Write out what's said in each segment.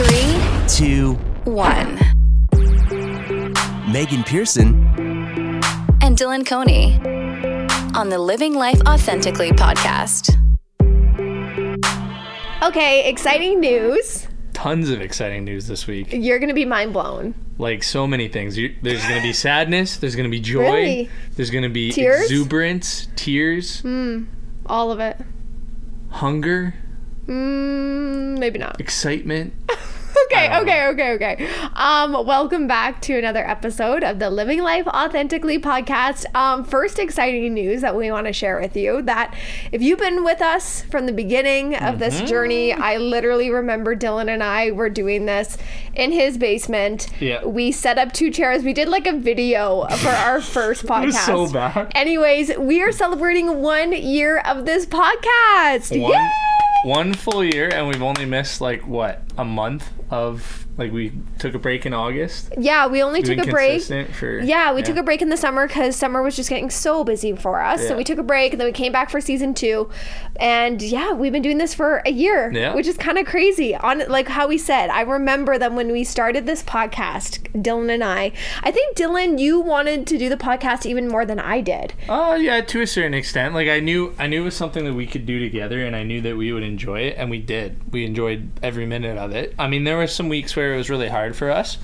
Three, two, one. Megan Pearson, And Dylan Coney on the Living Life Authentically podcast. Okay, exciting news. Tons of exciting news this week. You're going to be mind blown. Like so many things. You, there's going to be sadness. There's going to be joy. Really? There's going to be Tears? exuberance, tears, hmm, All of it. hunger, Mm, maybe not. excitement. Okay, don't okay, okay, okay. Um, welcome back to another episode of the Living Life Authentically podcast. Um, first exciting news that we want to share with you that if you've been with us from the beginning of Mm-hmm. this journey, I literally remember Dylan and I were doing this in his basement. Yeah. We set up two chairs. We did like a video for our first podcast. so bad. Anyways, we are celebrating one year of this podcast. One, Yay! One full year, and we've only missed like what a month of like we took a break in August. Yeah, we only We've took a break. For, Yeah, we took a break in the summer because summer was just getting so busy for us. So we took a break and then we came back for season two. And yeah, we've been doing this for a year, Yeah. which is kind of crazy. On like how we said, I remember that when we started this podcast, Dylan and I, I think Dylan, you wanted to do the podcast even more than I did. Oh yeah, to a certain extent. Like I knew, I knew it was something that we could do together, and I knew that we would enjoy it, and we did. We enjoyed every minute of it. I mean, there were some weeks where it was really hard for us,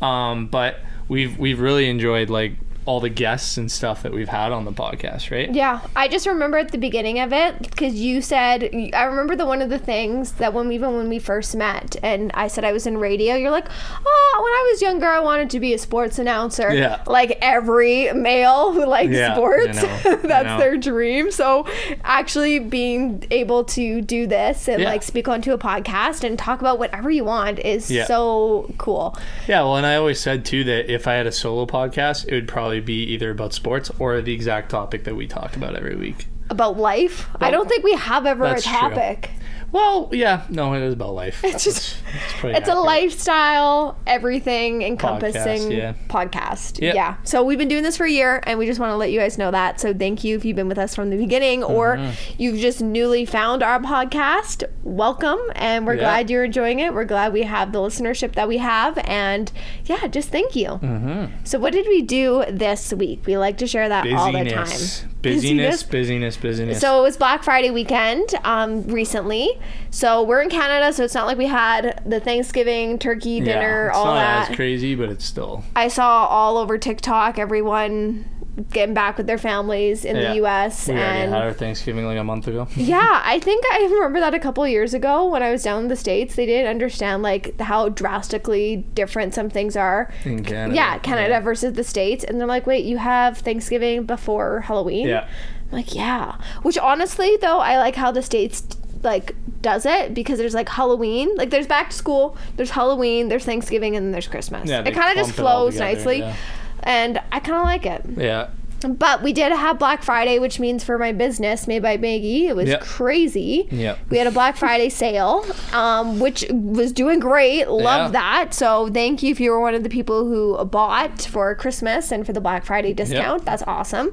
um, but we've we've really enjoyed like all the guests and stuff that we've had on the podcast, right? Yeah, I just remember at the beginning of it because you said I remember the one of the things that when even when we first met and I said I was in radio, you're like, oh, when I was younger, I wanted to be a sports announcer. Yeah. like every male who likes Yeah, sports, that's their dream. So actually being able to do this and Yeah. like speak onto a podcast and talk about whatever you want is Yeah. so cool. Yeah. Well, and I always said too that if I had a solo podcast, it would probably be either about sports or the exact topic that we talk about every week. About life, I don't think we have ever a That's true. topic. Well, yeah, no, it is about life. It's just it's, it's a lifestyle, everything encompassing yeah. podcast. Yep. Yeah. So we've been doing this for a year and we just want to let you guys know that. So thank you if you've been with us from the beginning or Mm-hmm. you've just newly found our podcast. Welcome and we're Yeah. glad you're enjoying it. We're glad we have the listenership that we have and yeah, just thank you. Mm-hmm. So what did we do this week? We like to share that all the time. Busyness, busyness, busyness. So it was Black Friday weekend um, recently. So we're in Canada, so it's not like we had the Thanksgiving turkey dinner, it's all not that. as crazy, but it's still I saw all over TikTok everyone getting back with their families in Yeah. the U.S. We and had our Thanksgiving like a month ago. yeah, I think I remember that a couple years ago when I was down in the states. They didn't understand like how drastically different some things are. In Canada. Yeah, Canada versus the states, and they're like, "Wait, you have Thanksgiving before Halloween?" Yeah. I'm like, yeah. Which honestly, though, I like how the states like does it because there's like Halloween, like there's back to school, there's Halloween, there's Thanksgiving, and then there's Christmas. Yeah, it kind of just clump it all flows together, nicely, yeah. and I kind of like it. Yeah. But we did have Black Friday, which means for my business, Made by Maggie, it was Yep. crazy. Yep. We had a Black Friday sale, um, which was doing great. Love Yeah. that. So thank you if you were one of the people who bought for Christmas and for the Black Friday discount. That's awesome.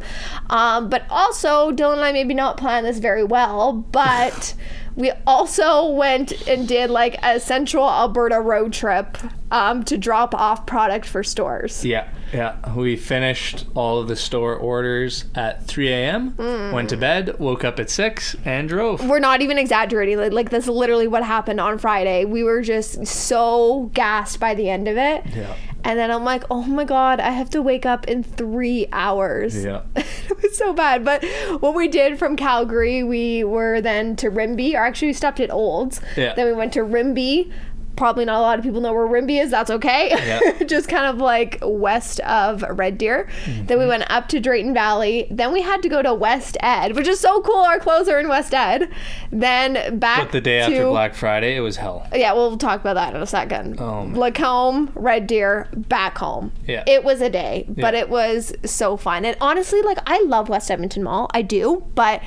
Um, but also, Dylan and I maybe not plan this very well, but we also went and did like a Central Alberta road trip um, to drop off product for stores. Yeah. Yeah. We finished all of the store orders at 3 a.m., Mm. went to bed, woke up at 6, and drove. we're not even exaggerating. Like, like that's literally what happened on Friday. We were just so gassed by the end of it. Yeah. And then I'm like, oh my god, I have to wake up in three hours. Yeah. it was so bad. But what we did from Calgary, we were then to Rimbey, or actually we stopped at Olds. Yeah. Then we went to Rimbey. Probably not a lot of people know where Rimbey is. That's okay. Yeah. Just kind of like west of Red Deer. Then Mm-hmm. we went up to Drayton Valley. Then we had to go to West Ed, which is so cool. Our clothes are in West Ed. Then back But the day to, after Black Friday, it was hell. yeah, we'll talk about that in a second. Um, Lacombe, Red Deer, back home. Yeah. It was a day, but Yeah. it was so fun. And honestly, like I love West Edmonton Mall. I do, but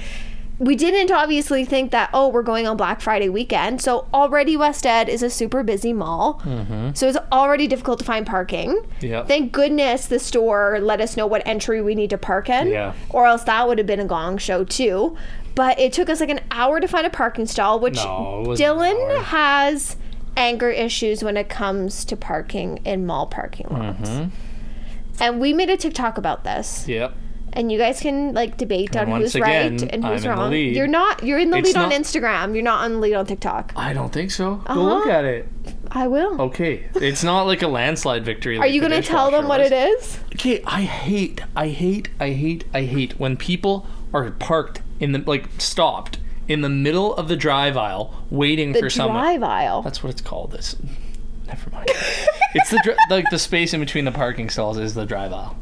we didn't obviously think that oh we're going on black friday weekend so already west ed is a super busy mall so it's already difficult to find parking Mm-hmm. Yeah. thank goodness the store let us know what entry we need to park in Yeah. or else that would have been a gong show too but it took us like an hour to find a parking stall which No, it wasn't an dylan has anger issues when it comes to parking in mall parking lots. Mm-hmm. And we made a TikTok about this. Yep. And you guys can like debate on once who's right and who's I'm wrong. You're not you're in the It's lead on Instagram. You're not on the lead on TikTok. I don't think so. Go look Uh-huh. at it. I will. Okay. It's not like a landslide victory. Are you going gonna tell them what it is? Okay, I hate, I hate, I hate, I hate when people are parked in the like stopped in the middle of the drive aisle waiting The for someone. drive aisle. That's what it's called. This. Never mind. it's the like the space in between the parking stalls is the drive aisle.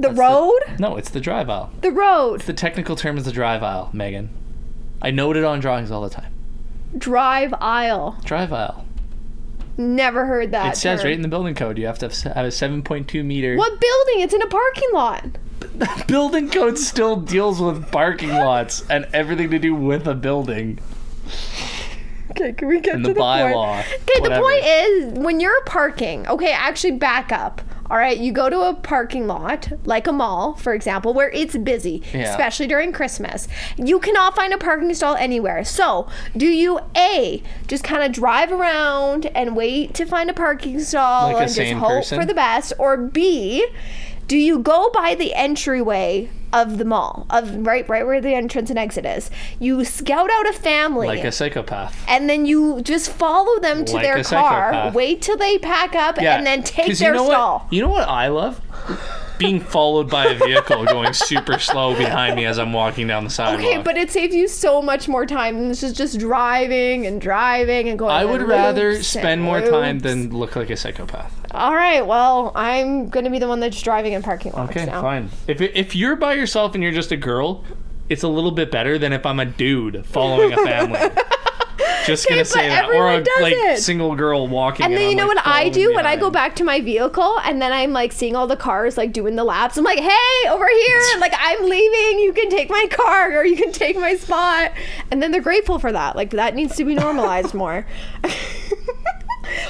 The That's the- road? No, it's the drive aisle. The road. The technical term is the drive aisle, Megan. I note it on drawings all the time. Drive aisle. Drive aisle. Never heard that. It says term. right in the building code you have to have a 7.2 meter. What building? It's in a parking lot. building code still deals with parking lots and everything to do with a building Okay, can we get and to the the point? bylaw. Okay, the point is when you're parking, okay, actually back up. All right, you go to a parking lot, like a mall, for example, where it's busy, Yeah. especially during Christmas. You cannot find a parking stall anywhere. So, do you A, just kind of drive around and wait to find a parking stall Like and just hope person? for the best? Or B, do you go by the entryway of the mall, of right right where the entrance and exit is? You scout out a family like a psychopath. and then you just follow them to Like their car, psychopath. wait till they pack up, and then take their you know stall. What, you know what I love? Being followed by a vehicle going super slow behind me as I'm walking down the sidewalk. Okay, but it saves you so much more time than this is just driving and driving and going. I would rather spend more time than look like a psychopath. All right, well, I'm gonna be the one that's driving in parking lots Okay, now. fine. If if you're by yourself and you're just a girl, it's a little bit better than if I'm a dude following a family. Just gonna but say that, or a like it. single girl walking. And then you know like, what I do when I go back to my vehicle and then I'm like seeing all the cars like doing the laps. I'm like, hey, over here. Like I'm leaving. You can take my car or you can take my spot. And then they're grateful for that. Like that needs to be normalized more.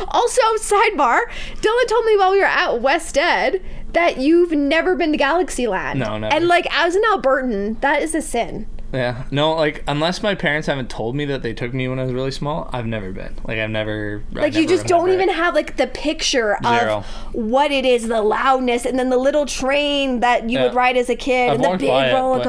also, sidebar, Dylan told me while we were at West Ed that you've never been to Galaxy Galaxyland. No, never. And like as an Albertan, that is a sin. Yeah, no, like unless my parents haven't told me that they took me when I was really small, I've never been. Like I've never. Like you never just don't remember even have like the picture Zero. of what it is, the loudness, and then the little train that you would ride as a kid, I've and the big it, roller but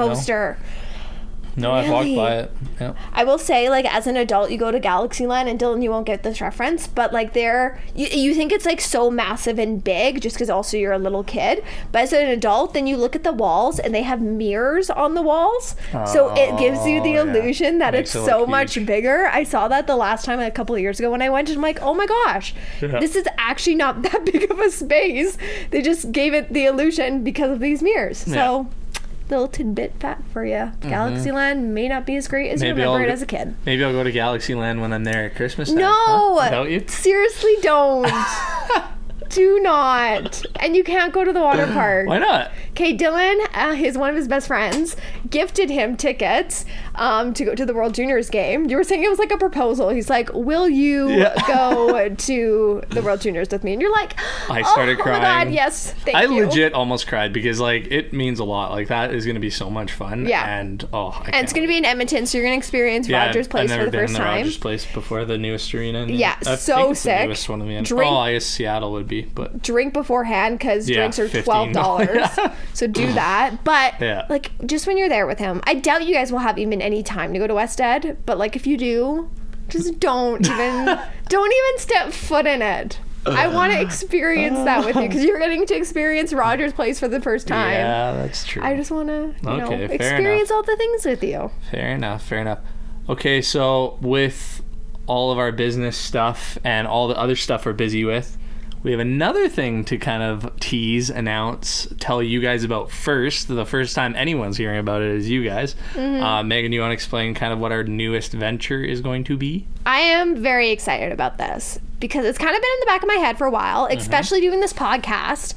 no. No, I've walked by it. Yeah. I will say, like as an adult, you go to Galaxyland, and Dylan, you won't get this reference, but like there, you, you think it's like so massive and big, just because also you're a little kid. But as an adult, then you look at the walls, and they have mirrors on the walls, so it gives you the Oh, yeah. illusion that Makes it's it so much huge. bigger. I saw that the last time a couple of years ago when I went, and I'm like, oh my gosh, Yeah. this is actually not that big of a space. They just gave it the illusion because of these mirrors. So. Little tidbit fact for you. Galaxyland may not be as great as you Mm-hmm. Remember I'll it as a kid. Maybe I'll go to Galaxyland when I'm there at Christmas time. No, Huh? Without you? seriously, don't. Do not. And you can't go to the water park. Why not? Okay, Dylan, uh, his one of his best friends, gifted him tickets um, to go to the World Juniors game. You were saying it was like a proposal. He's like, "Will you Yeah. go to the World Juniors with me?" And you're like, I started oh, crying. my god, yes, thank I you." legit almost cried because like it means a lot. Like that is gonna be so much fun. Yeah. And oh, I And it's going to be in Edmonton, so you're going to experience Rogers Place I've never for the been first in the time. Rogers Place before the newest arena. Yeah, I so sick. The newest one in the Drink- Oh, I guess Seattle would be, but drink beforehand because Yeah, drinks are $15. twelve dollars. so do that. But Yeah. like just when you're there with him, I doubt you guys will have even any time to go to West Ed. But like if you do, just don't even don't even step foot in it. I uh, want to experience that with you because you're getting to experience Rogers Place for the first time. yeah, that's true. I just want to you Okay, fair experience all the things with you. Fair enough. Fair enough. Okay, so with all of our business stuff and all the other stuff we're busy with, we have another thing to kind of tease, announce, tell you guys about first. The first time anyone's hearing about it is you guys. Mm-hmm. Uh, Megan, you want to explain kind of what our newest venture is going to be? I am very excited about this because it's kind of been in the back of my head for a while, especially doing this podcast.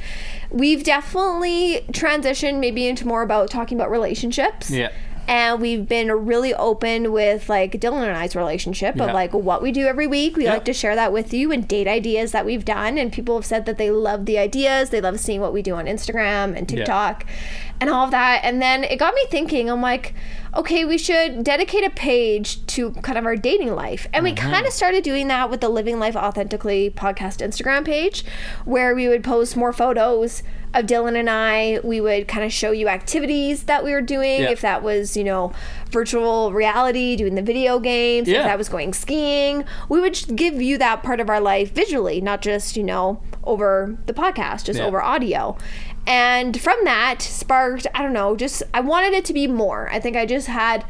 We've definitely transitioned maybe into more about talking about relationships. Yeah. And we've been really open with like Dylan and I's relationship of like what we do every week. We Yeah. like to share that with you and date ideas that we've done. And people have said that they love the ideas. They love seeing what we do on Instagram and TikTok and all of that. And then it got me thinking, I'm like, okay, we should dedicate a page to kind of our dating life. And we mm-hmm. kind of started doing that with the Living Life Authentically podcast Instagram page, where we would post more photos of Dylan and I. We would kind of show you activities that we were doing, Yeah. if that was, you know, virtual reality, doing the video games, Yeah. if that was going skiing. We would give you that part of our life visually, not just, you know, over the podcast, just Yeah. over audio. And from that sparked, I don't know, just I wanted it to be more. I think I just had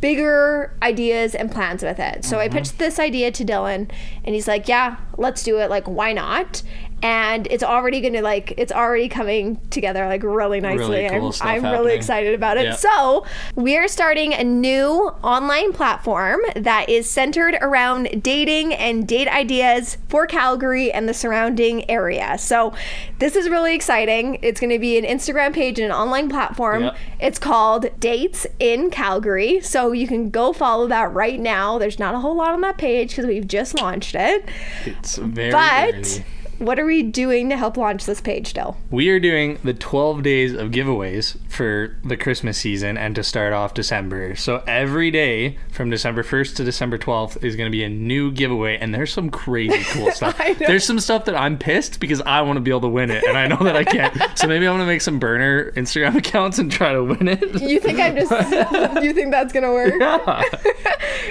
bigger ideas and plans with it. So I mm-hmm. pitched this idea to Dylan and he's like, "Yeah, let's do it. Like why not?" And it's already going to like it's already coming together like really nicely. Really cool I'm, I'm really excited about it. Yeah. So, we're starting a new online platform that is centered around dating and date ideas for Calgary and the surrounding area. So, this is really exciting. It's going to be an Instagram page and an online platform. Yep. It's called Dates in Calgary. So, you can go follow that right now. There's not a whole lot on that page because we've just launched it. It's very But early. What are we doing to help launch this page, Dill? We are doing the 12 days of giveaways for the Christmas season and to start off December. So every day from December 1st to December 12th is going to be a new giveaway, and there's some crazy cool stuff. There's some stuff that I'm pissed because I want to be able to win it, and I know that I can't. so maybe I'm going to make some burner Instagram accounts and try to win it. You think I'm just, you think that's going to work? Yeah.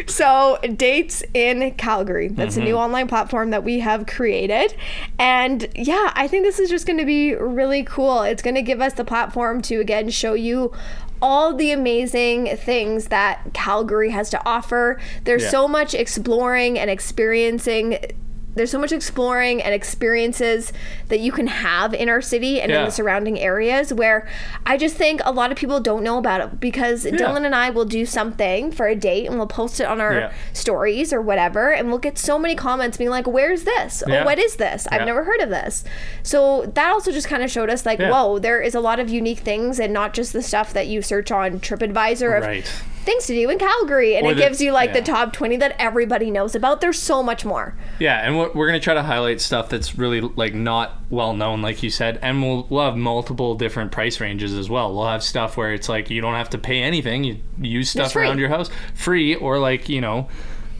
So, Dates in Calgary. That's a new mm-hmm. online platform that we have created. And yeah, I think this is just going to be really cool. It's going to give us the platform to again show you all the amazing things that Calgary has to offer. There's Yeah. so much exploring and experiencing. There's so much exploring and experiences that you can have in our city and in the surrounding areas where I just think a lot of people don't know about it because Dylan and I will do something for a date and we'll post it on our Yeah. stories or whatever and we'll get so many comments being like where's this oh, Yeah. oh what is this i've Yeah. never heard of this so that also just kind of showed us like Yeah. whoa there is a lot of unique things and not just the stuff that you search on tripadvisor of Right. Things to do in calgary and Or it the- gives you like the top 20 that everybody knows about. There's so much more. Yeah, and we're, we're gonna try to highlight stuff that's really like not well known, like you said, and we'll we'll have multiple different price ranges as well. We'll have stuff where it's like you don't have to pay anything; you use stuff around your house. Free, or like you know,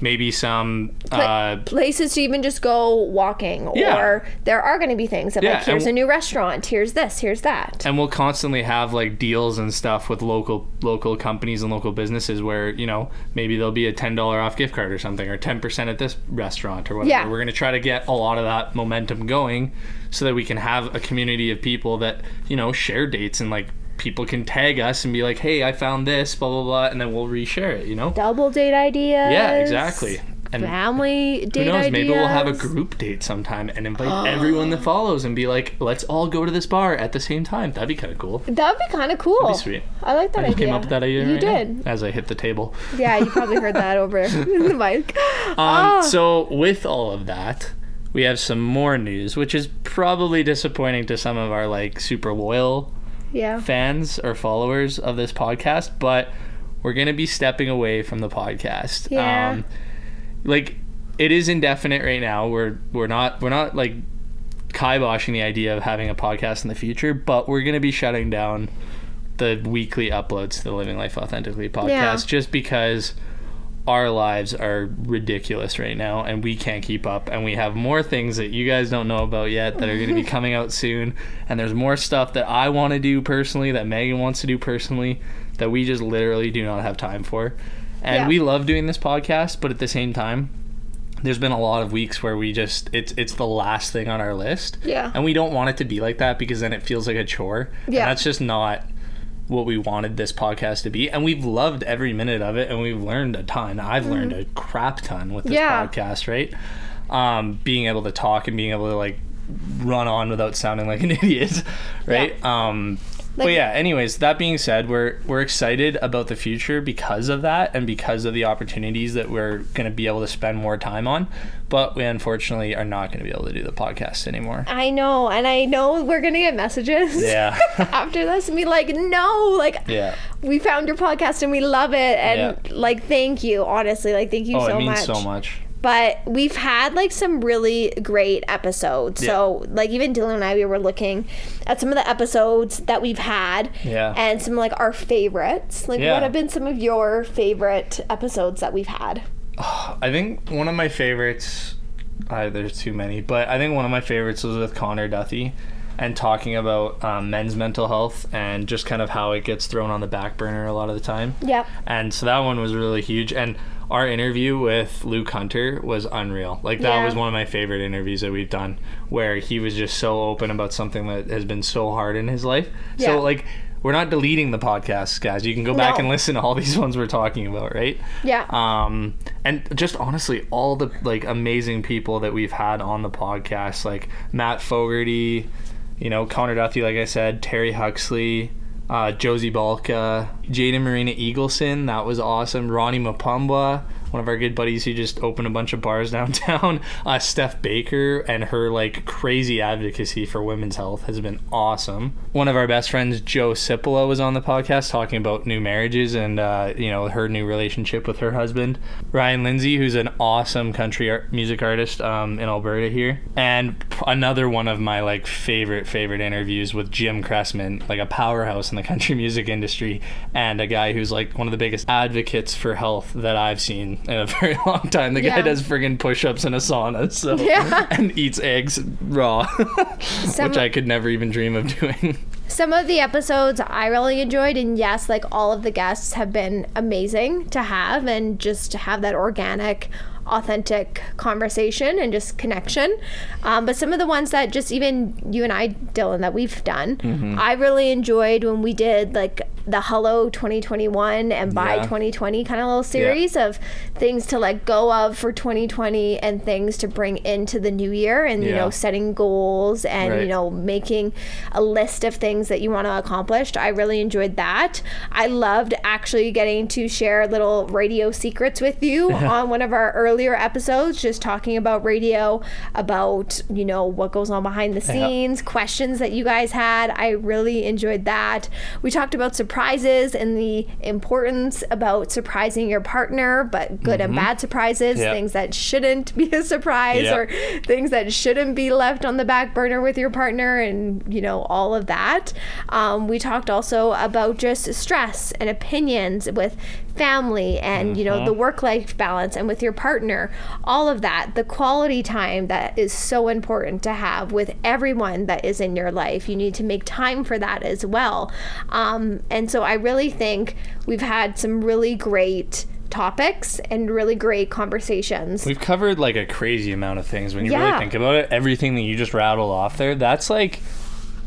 maybe some uh, places to even just go walking Yeah. or there are going to be things that Yeah, like here's a new restaurant here's this here's that and we'll constantly have like deals and stuff with local local companies and local businesses where you know maybe there'll be a ten dollar off gift card or something, or ten percent at this restaurant or whatever. Yeah. We're gonna try to get a lot of that momentum going, so that we can have a community of people that you know share dates and like people can tag us and be like, hey, I found this, blah blah blah, and then we'll reshare it. You know? double date ideas Yeah, exactly. And family date who knows? ideas Maybe we'll have a group date sometime and invite everyone that follows and be like, let's all go to this bar at the same time. That'd be kind of cool. That would be kind of cool. That'd be sweet. I like that I just idea. came up with that idea. You right now did. as I hit the table. Yeah, you probably heard that over the mic. Um, Oh. So with all of that, we have some more news, which is probably disappointing to some of our like super loyal Yeah. fans or followers of this podcast, but we're gonna be stepping away from the podcast. Yeah. Um, like it is indefinite right now. We're we're not we're not like kiboshing the idea of having a podcast in the future, but we're gonna be shutting down the weekly uploads to the Living Life Authentically podcast Yeah. just because our lives are ridiculous right now and we can't keep up and we have more things that you guys don't know about yet that are going to be coming out soon and there's more stuff that I want to do personally that Megan wants to do personally that we just literally do not have time for. And Yeah. we love doing this podcast, but at the same time there's been a lot of weeks where we just it's it's the last thing on our list. Yeah. And we don't want it to be like that because then it feels like a chore. Yeah. And that's just not what we wanted this podcast to be and we've loved every minute of it and we've learned a ton i've learned a crap ton with this. Yeah. podcast right um, being able to talk and being able to like run on without sounding like an idiot right um, but Like- yeah anyways that being said we're we're excited about the future because of that and because of the opportunities that we're going to be able to spend more time on but we unfortunately are not going to be able to do the podcast anymore I know, and I know we're gonna get messages yeah after this and be like, no, like yeah we found your podcast and we love it, and Yeah. like thank you, honestly, like thank you oh so it means much. so much but we've had like some really great episodes. So, like even Dylan and I, we were looking at some of the episodes that we've had, Yeah. and some like our favorites. Like, Yeah. what have been some of your favorite episodes that we've had? I think one of my favorites. Uh, there's too many, but I think one of my favorites was with Connor Duthie, and talking about um, men's mental health and just kind of how it gets thrown on the back burner a lot of the time. Yeah. And so that one was really huge. And our interview with Luke Hunter was unreal. Like that Yeah. was one of my favorite interviews that we've done, where he was just so open about something that has been so hard in his life. Yeah. So like. We're not deleting the podcast, guys. You can go back No. and listen to all these ones we're talking about, right? Yeah. um and just honestly all the like amazing people that we've had on the podcast like matt fogarty you know connor Duffy, like i said terry huxley uh, josie balka jada marina eagleson that was awesome. Ronnie mapumba one of our good buddies who just opened a bunch of bars downtown uh, steph baker and her like crazy advocacy for women's health has been awesome. One of our best friends joe Cipolla was on the podcast talking about new marriages and uh, you know her new relationship with her husband. Ryan lindsay who's an awesome country art- music artist um, in alberta here. And another one of my like favorite favorite interviews with jim cressman like a powerhouse in the country music industry and a guy who's like one of the biggest advocates for health that i've seen in a very long time the guy Yeah. does friggin' push-ups in a sauna so Yeah. and eats eggs raw Some- which i could never even dream of doing Some of the episodes I really enjoyed, and yes, like all of the guests have been amazing to have, and just to have that organic, authentic conversation and just connection. Um, but some of the ones that just even you and I, Dylan, that we've done, Mm-hmm. I really enjoyed when we did like the Hello 2021 and Bye Yeah. 2020 kind of little series of things to let go of for 2020 and things to bring into the new year, and you know, setting goals and you know making a list of things that you want to accomplish. I really enjoyed that. I loved actually getting to share little radio secrets with you on one of our earlier episodes, just talking about radio, about, you know, what goes on behind the scenes, questions that you guys had. I really enjoyed that. We talked about surprises and the importance about surprising your partner, but good and bad surprises, Yeah. things that shouldn't be a surprise Yeah. or things that shouldn't be left on the back burner with your partner and you know all of that um, we talked also about just stress and opinions with family and you know the work life balance and with your partner all of that the quality time that is so important to have with everyone that is in your life you need to make time for that as well um, and so i really think we've had some really great topics and really great conversations We've covered like a crazy amount of things when you Yeah. really think about it. Everything that you just rattled off there, that's like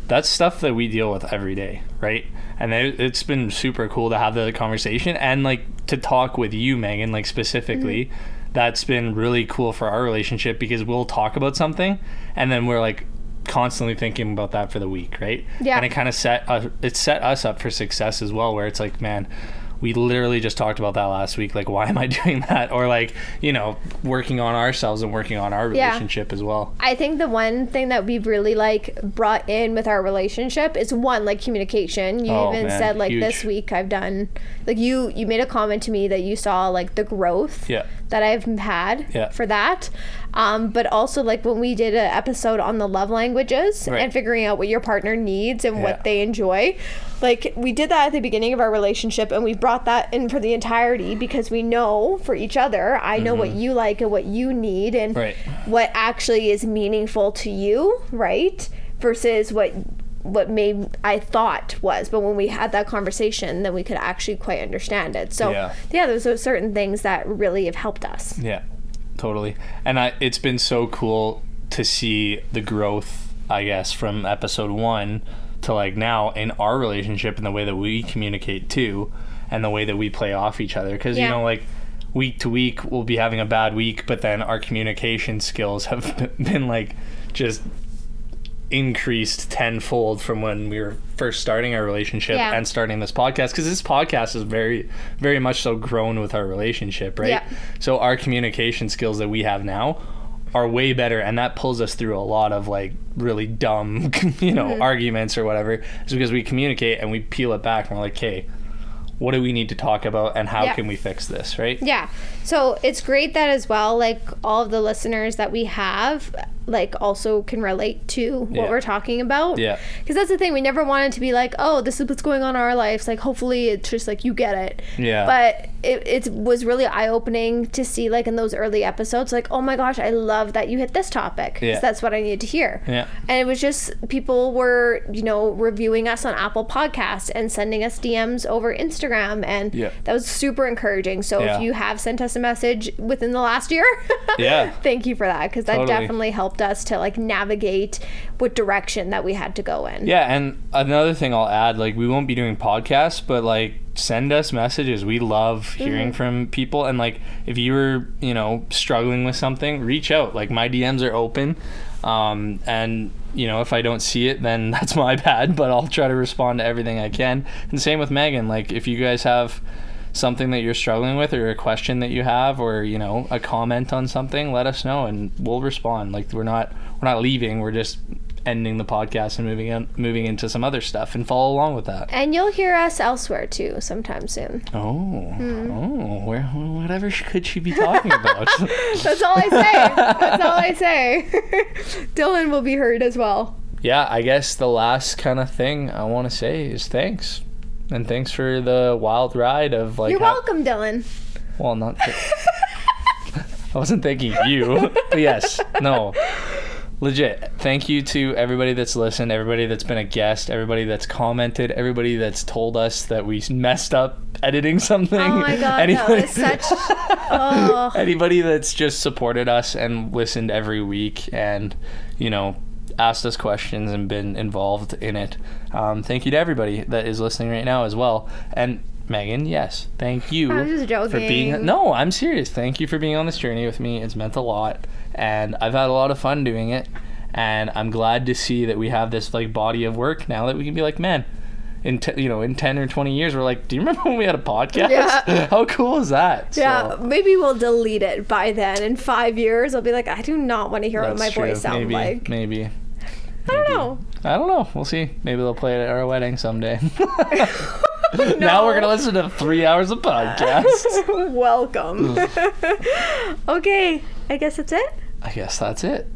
that's stuff that we deal with every day, right? And it- it's been super cool to have the conversation and like to talk with you, Megan, like specifically. Mm-hmm. That's been really cool for our relationship because we'll talk about something and then we're like constantly thinking about that for the week, right? Yeah. And it kind of set uh, it set us up for success as well, where it's like, man, we literally just talked about that last week. Like, why am I doing that? Or like, you know, working on ourselves and working on our Yeah. relationship as well. I think the one thing that we've really like brought in with our relationship is one like communication. You Oh, even man, said like huge. this week I've done like you you made a comment to me that you saw like the growth Yeah. that I've had Yeah. for that. Um, but also like when we did an episode on the love languages Right. and figuring out what your partner needs and Yeah. what they enjoy. Like we did that at the beginning of our relationship and we brought that in for the entirety because we know for each other, I know what you like and what you need and Mm-hmm. Right. what actually is meaningful to you, right? Versus what what maybe I thought was, but when we had that conversation, then we could actually quite understand it. So Yeah. yeah, there's those certain things that really have helped us. Yeah, totally. And I, it's been so cool to see the growth, I guess, from episode one to like now in our relationship and the way that we communicate too, and the way that we play off each other. Because, Yeah. you know, like week to week, we'll be having a bad week, but then our communication skills have been like just increased tenfold from when we were first starting our relationship Yeah. and starting this podcast because this podcast is very very much so grown with our relationship right Yeah. so our communication skills that we have now are way better and that pulls us through a lot of like really dumb you know Mm-hmm. arguments or whatever is because we communicate and we peel it back and we're like okay what do we need to talk about and how Yeah. can we fix this, right? Yeah. So it's great that as well, like all of the listeners that we have, like also can relate to what Yeah. we're talking about. Yeah. Because that's the thing. We never wanted to be like, oh, this is what's going on in our lives. Like, hopefully it's just like you get it. Yeah. But it, it was really eye opening to see, like, in those early episodes, like, oh my gosh, I love that you hit this topic. Yeah. that's what I needed to hear. Yeah. And it was just people were, you know, reviewing us on Apple Podcasts and sending us DMs over Instagram. And Yeah. that was super encouraging. So Yeah. if you have sent us a message within the last year, Yeah. thank you for that because that Totally. definitely helped us to like navigate what direction that we had to go in. Yeah, and another thing I'll add, like we won't be doing podcasts, but like send us messages. We love hearing from people and like if you were, you know, struggling with something, reach out. Like my DMs are open. Um and you know, if I don't see it, then that's my bad, but I'll try to respond to everything I can. And same with Megan, like if you guys have something that you're struggling with or a question that you have or you know a comment on something let us know and we'll respond like we're not we're not leaving we're just ending the podcast and moving on moving into some other stuff and follow along with that And you'll hear us elsewhere too sometime soon. oh oh hmm. where whatever could she be talking about That's all I say. That's all I say. Dylan will be heard as well. yeah i guess the last kind of thing i want to say is thanks and thanks for the wild ride of like You're welcome, Dylan. well not th- i wasn't thanking you but yes no legit thank you to everybody that's listened everybody that's been a guest everybody that's commented everybody that's told us that we messed up editing something Oh my god, Anybody- that was such. Oh, anybody that's just supported us and listened every week and you know asked us questions and been involved in it um, thank you to everybody that is listening right now as well and megan yes thank you I was just for being no i'm serious thank you for being on this journey with me it's meant a lot and i've had a lot of fun doing it and i'm glad to see that we have this like body of work now that we can be like man in te- you know in 10 or 20 years we're like do you remember when we had a podcast Yeah. how cool is that yeah. So- Maybe we'll delete it by then. In five years, I'll be like, I do not want to hear what my true. voice sounds like. Maybe. I don't know. I don't know. We'll see. Maybe they'll play it at our wedding someday. Now we're gonna listen to three hours of podcast. Welcome. okay, I guess that's it. I guess that's it.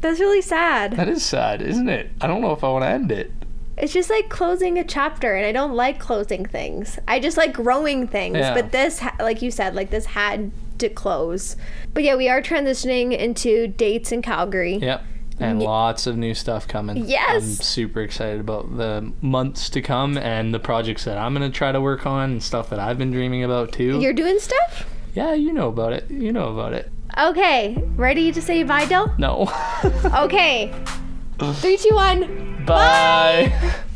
That's really sad. That is sad, isn't it? I don't know if I want to end it. It's just like closing a chapter, and I don't like closing things. I just like growing things. Yeah. But this, like you said, like this had to close. But yeah, we are transitioning into dates in Calgary. Yep. And lots of new stuff coming. Yes. I'm super excited about the months to come and the projects that I'm gonna try to work on and stuff that I've been dreaming about too. You're doing stuff? yeah, you know about it. You know about it. Okay, ready to say bye, Del? No. Okay. Three, two, one. Bye.